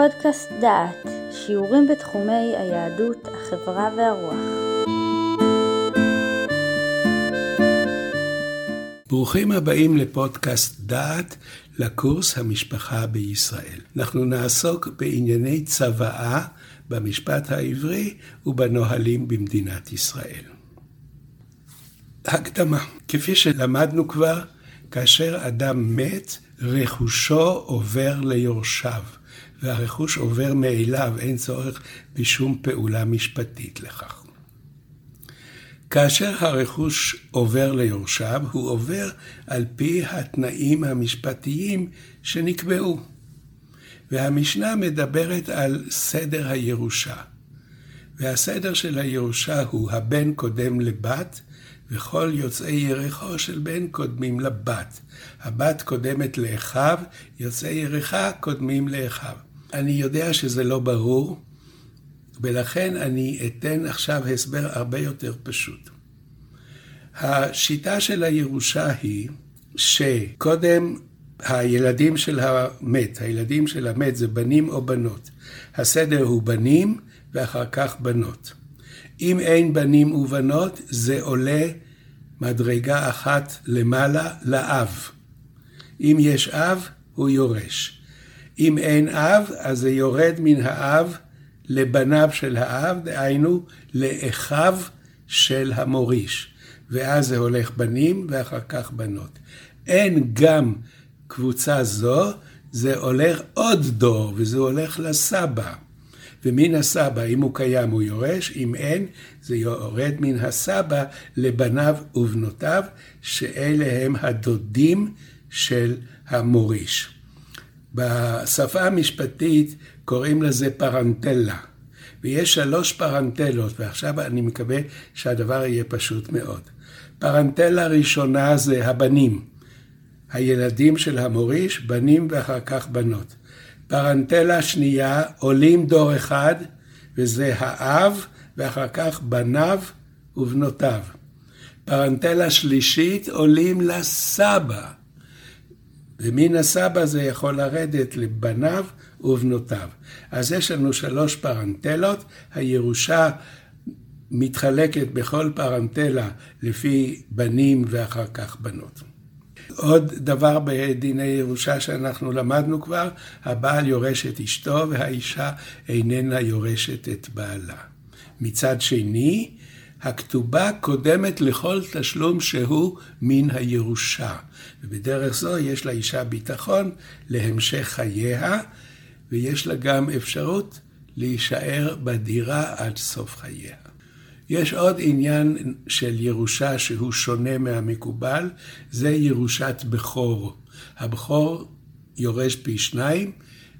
פודקאסט דעת, שיעורים בתחומי היהדות, החברה והרוח. ברוכים הבאים לפודקאסט דעת לקורס המשפחה בישראל. אנחנו נעסוק בענייני צוואה במשפט העברי ובנהלים במדינת ישראל. הקדמה, כפי שלמדנו כבר, כאשר אדם מת, רכושו עובר ליורשיו, והרכוש עובר מאליו, אין צורך בשום פעולה משפטית לכך. כאשר הרכוש עובר ליורשיו, הוא עובר על פי התנאים המשפטיים שנקבעו. והמשנה מדברת על סדר הירושה. והסדר של הירושה הוא הבן קודם לבת, וכל יוצאי ירחו של בן קודמים לבת. הבת קודמת לאחיו, יוצאי ירחה קודמים לאחיו. אני יודע שזה לא ברור, ולכן אני אתן עכשיו הסבר הרבה יותר פשוט. השיטה של הירושה היא שקודם הילדים של המת, הילדים של המת זה בנים או בנות. הסדר הוא בנים ואחר כך בנות. אם אין בנים ובנות, זה עולה מדרגה אחת למעלה לאב. אם יש אב, הוא יורש. אם אין אב, אז זה יורד מן האב לבניו של האב, דהיינו לאחיו של המוריש. ואז זה הולך בנים ואחר כך בנות. אין גם קבוצה זו, זה הולך עוד דור, וזה הולך לסבא. ומן הסבא, אם הוא קיים, הוא יורש, אם אין, זה יורד מן הסבא לבניו ובנותיו, שאלה הם הדודים של המוריש. בשפה המשפטית קוראים לזה פרנטלה. ויש שלוש פרנטלות, ועכשיו אני מקווה שהדבר יהיה פשוט מאוד. פרנטלה ראשונה זה הבנים, הילדים של המוריש, בנים ואחר כך בנות. פרנטלה שנייה, עולים דור אחד, וזה האב, ואחר כך בניו ובנותיו. פרנטלה שלישית, עולים לסבא. ומן הסבא זה יכול לרדת לבניו ובנותיו. אז יש לנו שלוש פרנטלות, הירושה מתחלקת בכל פרנטלה לפי בנים ואחר כך בנות. עוד דבר בדיני ירושה שאנחנו למדנו כבר, הבעל יורש את אשתו והאישה איננה יורשת את בעלה. מצד שני, הכתובה קודמת לכל תשלום שהוא מן הירושה. ובדרך זו יש לאישה ביטחון להמשך חייה, ויש לה גם אפשרות להישאר בדירה עד סוף חייה. יש עוד עניין של ירושה שהוא שונה מהמקובל, זה ירושת בכור. הבכור יורש פי שניים,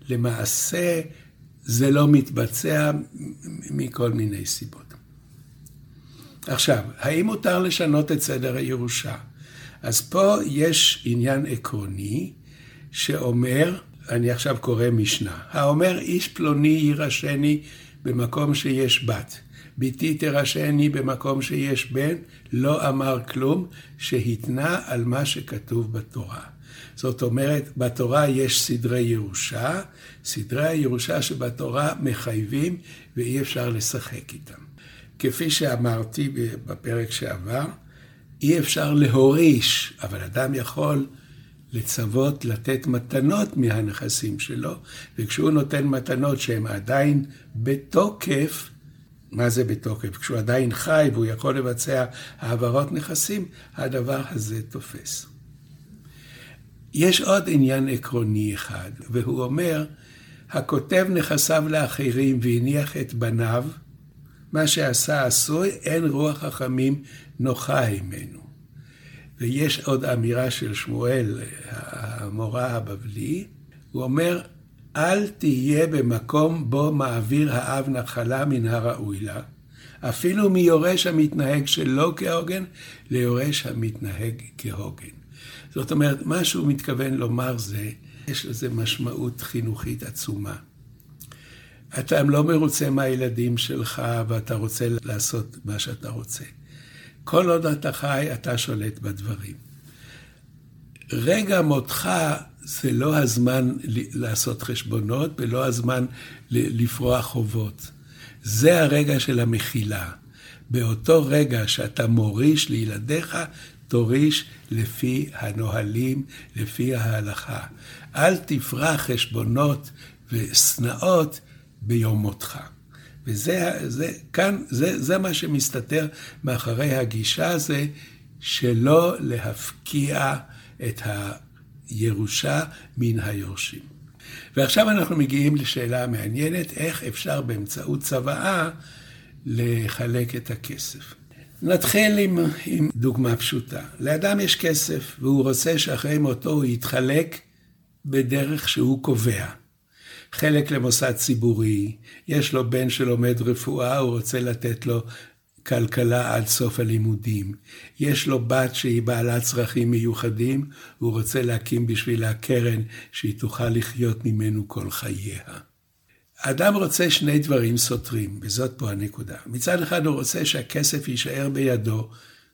למעשה זה לא מתבצע מכל מיני סיבות. עכשיו, האם מותר לשנות את סדר הירושה? אז פה יש עניין עקרוני שאומר, אני עכשיו קורא משנה, האומר איש פלוני יירשני במקום שיש בת. ביתי תרשני במקום שיש בן, לא אמר כלום, שהתנה על מה שכתוב בתורה. זאת אומרת, בתורה יש סדרי ירושה, סדרי הירושה שבתורה מחייבים ואי אפשר לשחק איתם. כפי שאמרתי בפרק שעבר, אי אפשר להוריש, אבל אדם יכול לצוות לתת מתנות מהנכסים שלו, וכשהוא נותן מתנות שהן עדיין בתוקף, מה זה בתוקף? כשהוא עדיין חי והוא יכול לבצע העברות נכסים, הדבר הזה תופס. יש עוד עניין עקרוני אחד, והוא אומר, הכותב נכסיו לאחרים והניח את בניו, מה שעשה עשוי, אין רוח חכמים נוחה הימנו. ויש עוד אמירה של שמואל, המורה הבבלי, הוא אומר, אל תהיה במקום בו מעביר האב נחלה מן הראוי לה, אפילו מיורש המתנהג שלא כהוגן, ליורש המתנהג כהוגן. זאת אומרת, מה שהוא מתכוון לומר זה, יש לזה משמעות חינוכית עצומה. אתה לא מרוצה מהילדים שלך ואתה רוצה לעשות מה שאתה רוצה. כל עוד אתה חי, אתה שולט בדברים. רגע מותך זה לא הזמן לעשות חשבונות ולא הזמן לפרוע חובות. זה הרגע של המחילה. באותו רגע שאתה מוריש לילדיך, תוריש לפי הנהלים, לפי ההלכה. אל תפרע חשבונות ושנאות ביום מותך. וזה זה, כאן, זה, זה מה שמסתתר מאחורי הגישה הזה, שלא להפקיע את הירושה מן היורשים. ועכשיו אנחנו מגיעים לשאלה המעניינת, איך אפשר באמצעות צוואה לחלק את הכסף. נתחיל עם, עם דוגמה פשוטה. לאדם יש כסף, והוא רוצה שאחרי מותו הוא יתחלק בדרך שהוא קובע. חלק למוסד ציבורי, יש לו בן שלומד רפואה, הוא רוצה לתת לו כלכלה עד סוף הלימודים. יש לו בת שהיא בעלת צרכים מיוחדים, והוא רוצה להקים בשבילה קרן שהיא תוכל לחיות ממנו כל חייה. אדם רוצה שני דברים סותרים, וזאת פה הנקודה. מצד אחד הוא רוצה שהכסף יישאר בידו,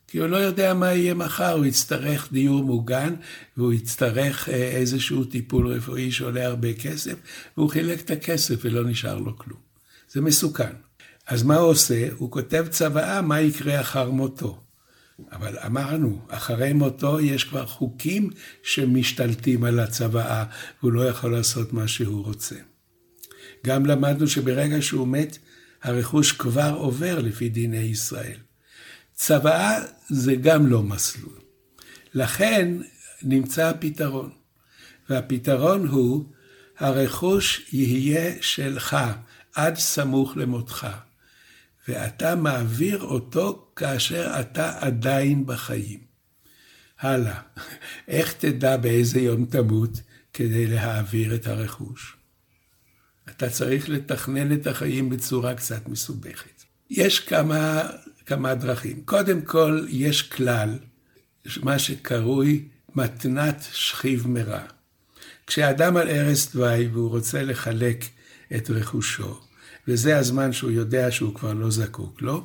כי הוא לא יודע מה יהיה מחר, הוא יצטרך דיור מוגן, והוא יצטרך אה, איזשהו טיפול רפואי שעולה הרבה כסף, והוא חילק את הכסף ולא נשאר לו כלום. זה מסוכן. אז מה הוא עושה? הוא כותב צוואה מה יקרה אחר מותו. אבל אמרנו, אחרי מותו יש כבר חוקים שמשתלטים על הצוואה, והוא לא יכול לעשות מה שהוא רוצה. גם למדנו שברגע שהוא מת, הרכוש כבר עובר לפי דיני ישראל. צוואה זה גם לא מסלול. לכן נמצא הפתרון. והפתרון הוא, הרכוש יהיה שלך עד סמוך למותך, ואתה מעביר אותו כאשר אתה עדיין בחיים. הלאה, איך תדע באיזה יום תמות כדי להעביר את הרכוש? אתה צריך לתכנן את החיים בצורה קצת מסובכת. יש כמה, כמה דרכים. קודם כל, יש כלל, מה שקרוי מתנת שכיב מרע. כשאדם על ערש דווי והוא רוצה לחלק את רכושו, וזה הזמן שהוא יודע שהוא כבר לא זקוק לו,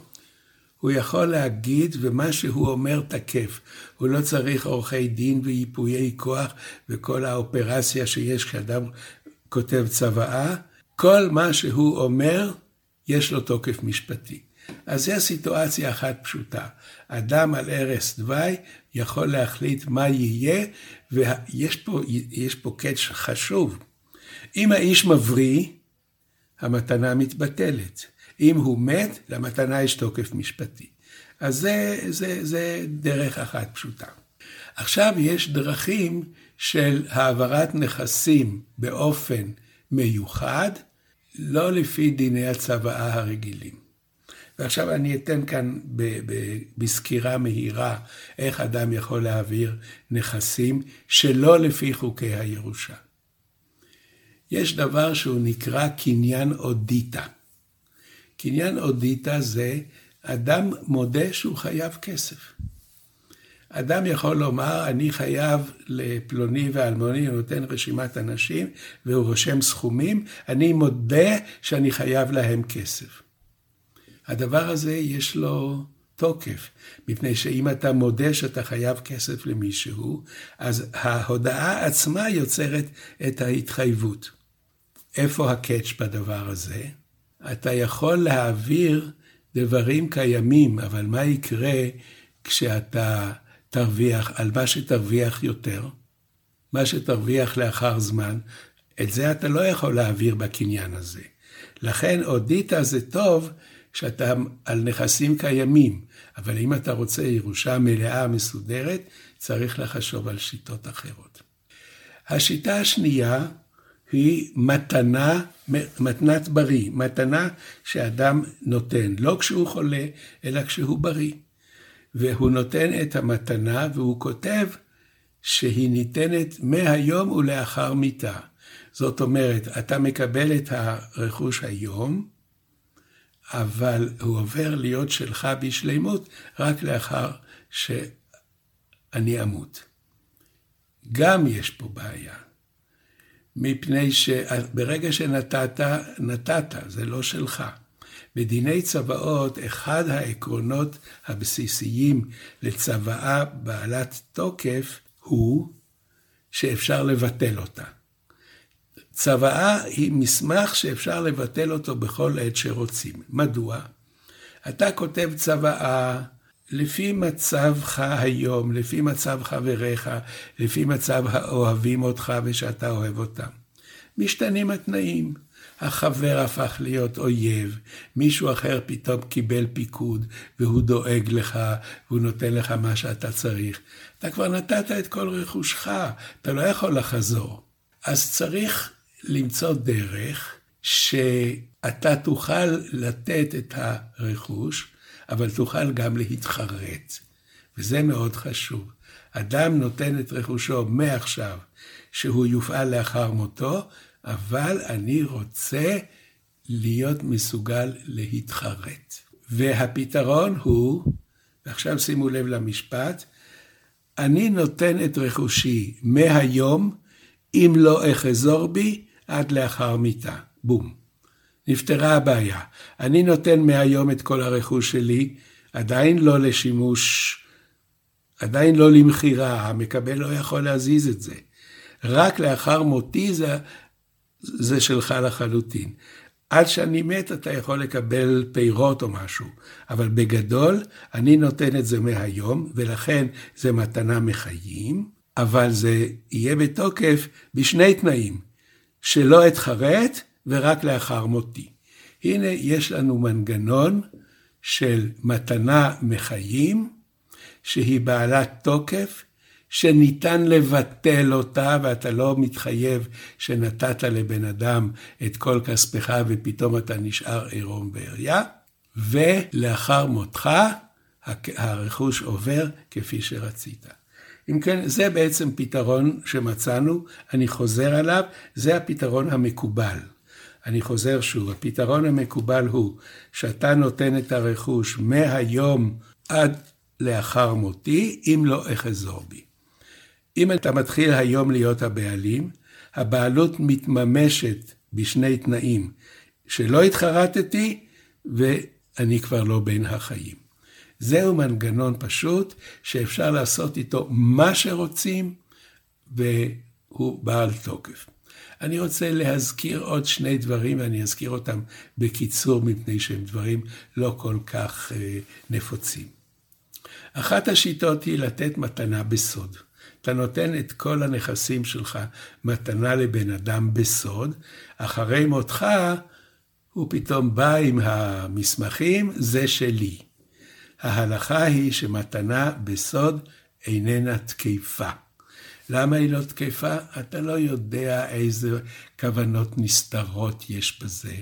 הוא יכול להגיד, ומה שהוא אומר תקף. הוא לא צריך עורכי דין וייפויי כוח וכל האופרציה שיש כשאדם כותב צוואה, כל מה שהוא אומר, יש לו תוקף משפטי. אז זו סיטואציה אחת פשוטה. אדם על ערש דווי יכול להחליט מה יהיה, ויש פה, פה קאץ' חשוב. אם האיש מבריא, המתנה מתבטלת. אם הוא מת, למתנה יש תוקף משפטי. אז זה, זה, זה דרך אחת פשוטה. עכשיו יש דרכים של העברת נכסים באופן מיוחד, לא לפי דיני הצוואה הרגילים. ועכשיו אני אתן כאן בסקירה מהירה איך אדם יכול להעביר נכסים שלא לפי חוקי הירושה. יש דבר שהוא נקרא קניין אודיטה. קניין אודיטה זה אדם מודה שהוא חייב כסף. אדם יכול לומר, אני חייב לפלוני ואלמוני, הוא נותן רשימת אנשים והוא רושם סכומים, אני מודה שאני חייב להם כסף. הדבר הזה יש לו תוקף, מפני שאם אתה מודה שאתה חייב כסף למישהו, אז ההודעה עצמה יוצרת את ההתחייבות. איפה הקאץ' בדבר הזה? אתה יכול להעביר דברים קיימים, אבל מה יקרה כשאתה תרוויח על מה שתרוויח יותר, מה שתרוויח לאחר זמן, את זה אתה לא יכול להעביר בקניין הזה. לכן אודיטה זה טוב שאתה על נכסים קיימים, אבל אם אתה רוצה ירושה מלאה מסודרת, צריך לחשוב על שיטות אחרות. השיטה השנייה היא מתנה, מתנת בריא, מתנה שאדם נותן, לא כשהוא חולה, אלא כשהוא בריא. והוא נותן את המתנה והוא כותב שהיא ניתנת מהיום ולאחר מיתה. זאת אומרת, אתה מקבל את הרכוש היום, אבל הוא עובר להיות שלך בשלימות רק לאחר שאני אמות. גם יש פה בעיה, מפני שברגע שנתת, נתת, זה לא שלך. בדיני צוואות, אחד העקרונות הבסיסיים לצוואה בעלת תוקף הוא שאפשר לבטל אותה. צוואה היא מסמך שאפשר לבטל אותו בכל עת שרוצים. מדוע? אתה כותב צוואה לפי מצבך היום, לפי מצב חבריך, לפי מצב האוהבים אותך ושאתה אוהב אותם. משתנים התנאים. החבר הפך להיות אויב, מישהו אחר פתאום קיבל פיקוד, והוא דואג לך, והוא נותן לך מה שאתה צריך. אתה כבר נתת את כל רכושך, אתה לא יכול לחזור. אז צריך למצוא דרך שאתה תוכל לתת את הרכוש, אבל תוכל גם להתחרט. וזה מאוד חשוב. אדם נותן את רכושו מעכשיו, שהוא יופעל לאחר מותו, אבל אני רוצה להיות מסוגל להתחרט. והפתרון הוא, ועכשיו שימו לב למשפט, אני נותן את רכושי מהיום, אם לא אחזור בי, עד לאחר מיתה. בום. נפתרה הבעיה. אני נותן מהיום את כל הרכוש שלי, עדיין לא לשימוש, עדיין לא למכירה, המקבל לא יכול להזיז את זה. רק לאחר מותי זה, זה שלך לחלוטין. עד שאני מת אתה יכול לקבל פירות או משהו, אבל בגדול אני נותן את זה מהיום, ולכן זה מתנה מחיים, אבל זה יהיה בתוקף בשני תנאים, שלא אתחרט ורק לאחר מותי. הנה יש לנו מנגנון של מתנה מחיים, שהיא בעלת תוקף, שניתן לבטל אותה, ואתה לא מתחייב שנתת לבן אדם את כל כספך ופתאום אתה נשאר עירום בעריה, ולאחר מותך הרכוש עובר כפי שרצית. אם כן, זה בעצם פתרון שמצאנו, אני חוזר עליו, זה הפתרון המקובל. אני חוזר שוב, הפתרון המקובל הוא שאתה נותן את הרכוש מהיום עד לאחר מותי, אם לא אחזור בי. אם אתה מתחיל היום להיות הבעלים, הבעלות מתממשת בשני תנאים, שלא התחרטתי ואני כבר לא בין החיים. זהו מנגנון פשוט שאפשר לעשות איתו מה שרוצים והוא בעל תוקף. אני רוצה להזכיר עוד שני דברים, ואני אזכיר אותם בקיצור, מפני שהם דברים לא כל כך אה, נפוצים. אחת השיטות היא לתת מתנה בסוד. אתה נותן את כל הנכסים שלך מתנה לבן אדם בסוד, אחרי מותך הוא פתאום בא עם המסמכים, זה שלי. ההלכה היא שמתנה בסוד איננה תקפה. למה היא לא תקפה? אתה לא יודע איזה כוונות נסתרות יש בזה.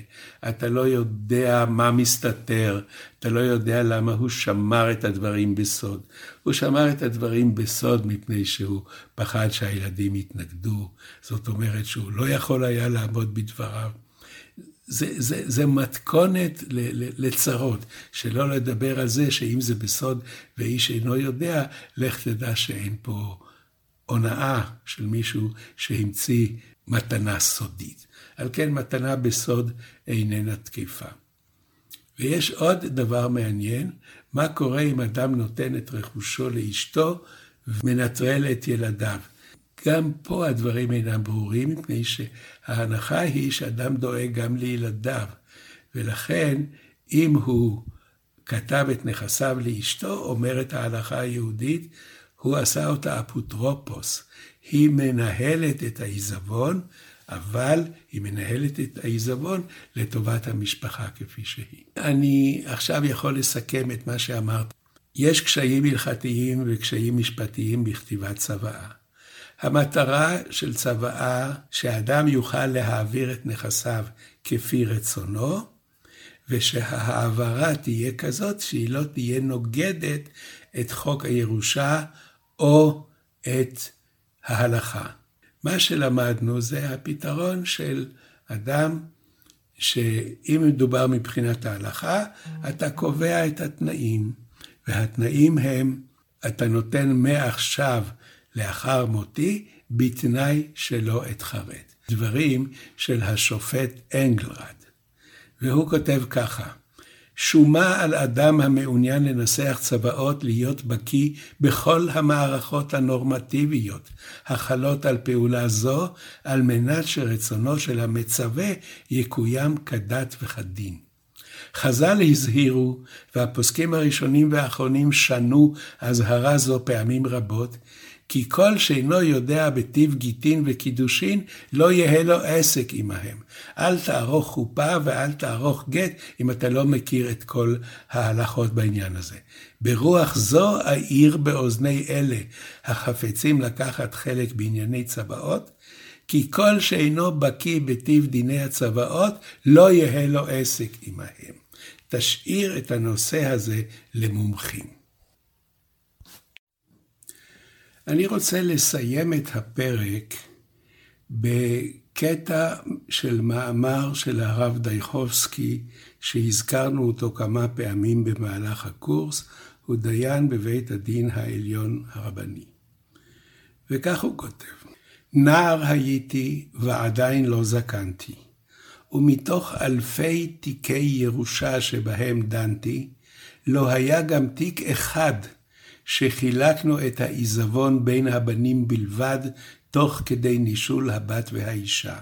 אתה לא יודע מה מסתתר. אתה לא יודע למה הוא שמר את הדברים בסוד. הוא שמר את הדברים בסוד מפני שהוא פחד שהילדים יתנגדו. זאת אומרת שהוא לא יכול היה לעמוד בדבריו. זה, זה, זה מתכונת לצרות, שלא לדבר על זה שאם זה בסוד ואיש אינו יודע, לך תדע שאין פה הונאה של מישהו שהמציא מתנה סודית. על כן מתנה בסוד איננה תקיפה. ויש עוד דבר מעניין, מה קורה אם אדם נותן את רכושו לאשתו ומנטרל את ילדיו. גם פה הדברים אינם ברורים, מפני שההנחה היא שאדם דואג גם לילדיו, ולכן אם הוא כתב את נכסיו לאשתו, אומרת ההלכה היהודית, הוא עשה אותה אפוטרופוס. היא מנהלת את העיזבון, אבל היא מנהלת את העיזבון לטובת המשפחה כפי שהיא. אני עכשיו יכול לסכם את מה שאמרת. יש קשיים הלכתיים וקשיים משפטיים בכתיבת צוואה. המטרה של צוואה שאדם יוכל להעביר את נכסיו כפי רצונו, ושההעברה תהיה כזאת שהיא לא תהיה נוגדת את חוק הירושה או את ההלכה. מה שלמדנו זה הפתרון של אדם שאם מדובר מבחינת ההלכה, אתה קובע את התנאים, והתנאים הם, אתה נותן מעכשיו לאחר מותי, בתנאי שלא אתחרט. דברים של השופט אנגלרד. והוא כותב ככה, שומה על אדם המעוניין לנסח צוואות להיות בקיא בכל המערכות הנורמטיביות החלות על פעולה זו, על מנת שרצונו של המצווה יקוים כדת וכדין. חז"ל הזהירו, והפוסקים הראשונים והאחרונים שנו אזהרה זו פעמים רבות, כי כל שאינו יודע בטיב גיטין וקידושין, לא יהא לו עסק עמהם. אל תערוך חופה ואל תערוך גט, אם אתה לא מכיר את כל ההלכות בעניין הזה. ברוח זו אעיר באוזני אלה החפצים לקחת חלק בענייני צבאות, כי כל שאינו בקיא בטיב דיני הצבאות, לא יהא לו עסק עמהם. תשאיר את הנושא הזה למומחים. אני רוצה לסיים את הפרק בקטע של מאמר של הרב דייחובסקי, שהזכרנו אותו כמה פעמים במהלך הקורס, הוא דיין בבית הדין העליון הרבני. וכך הוא כותב: נער הייתי ועדיין לא זקנתי, ומתוך אלפי תיקי ירושה שבהם דנתי, לא היה גם תיק אחד שחילקנו את העיזבון בין הבנים בלבד, תוך כדי נישול הבת והאישה.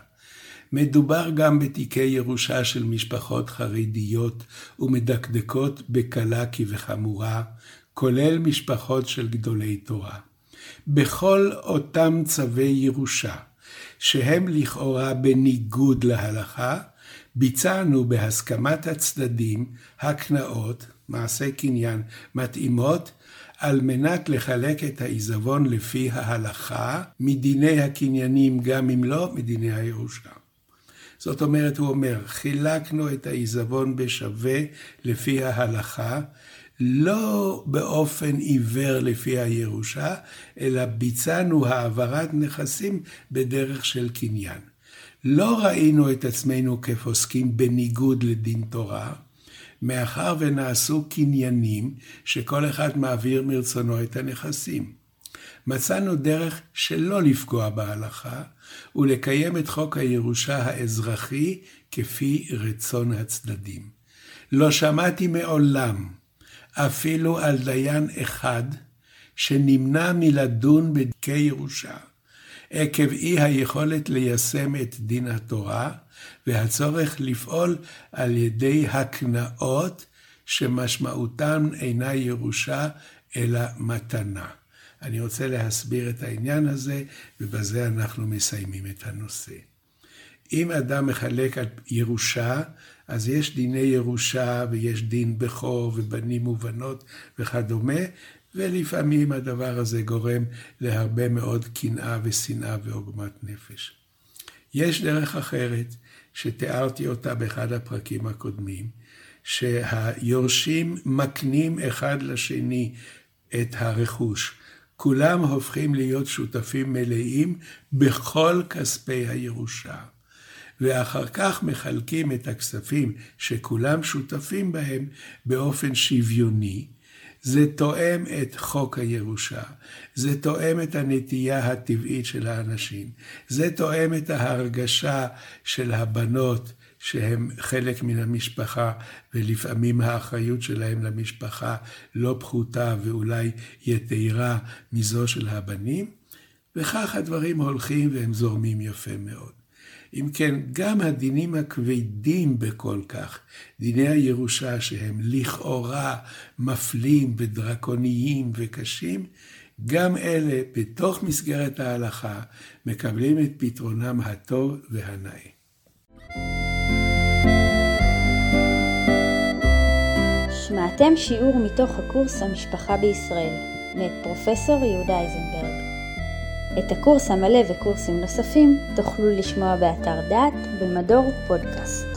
מדובר גם בתיקי ירושה של משפחות חרדיות ומדקדקות בקלה כבחמורה, כולל משפחות של גדולי תורה. בכל אותם צווי ירושה, שהם לכאורה בניגוד להלכה, ביצענו בהסכמת הצדדים הקנאות, מעשה קניין, מתאימות על מנת לחלק את העיזבון לפי ההלכה, מדיני הקניינים גם אם לא מדיני הירושה. זאת אומרת, הוא אומר, חילקנו את העיזבון בשווה לפי ההלכה, לא באופן עיוור לפי הירושה, אלא ביצענו העברת נכסים בדרך של קניין. לא ראינו את עצמנו כפוסקים בניגוד לדין תורה, מאחר ונעשו קניינים שכל אחד מעביר מרצונו את הנכסים. מצאנו דרך שלא לפגוע בהלכה ולקיים את חוק הירושה האזרחי כפי רצון הצדדים. לא שמעתי מעולם אפילו על דיין אחד שנמנע מלדון בדקי ירושה עקב אי היכולת ליישם את דין התורה והצורך לפעול על ידי הקנאות שמשמעותן אינה ירושה אלא מתנה. אני רוצה להסביר את העניין הזה, ובזה אנחנו מסיימים את הנושא. אם אדם מחלק על ירושה, אז יש דיני ירושה ויש דין בכור ובנים ובנות וכדומה, ולפעמים הדבר הזה גורם להרבה מאוד קנאה ושנאה ועוגמת נפש. יש דרך אחרת, שתיארתי אותה באחד הפרקים הקודמים, שהיורשים מקנים אחד לשני את הרכוש. כולם הופכים להיות שותפים מלאים בכל כספי הירושה. ואחר כך מחלקים את הכספים שכולם שותפים בהם באופן שוויוני, זה תואם את חוק הירושה, זה תואם את הנטייה הטבעית של האנשים, זה תואם את ההרגשה של הבנות שהן חלק מן המשפחה, ולפעמים האחריות שלהם למשפחה לא פחותה ואולי יתרה מזו של הבנים, וכך הדברים הולכים והם זורמים יפה מאוד. אם כן, גם הדינים הכבדים בכל כך, דיני הירושה שהם לכאורה מפלים ודרקוניים וקשים, גם אלה בתוך מסגרת ההלכה מקבלים את פתרונם הטוב והנאה. שמעתם שיעור מתוך הקורס המשפחה בישראל, מאת פרופסור יהודה איזנברג. את הקורס המלא וקורסים נוספים תוכלו לשמוע באתר דעת במדור פודקאסט.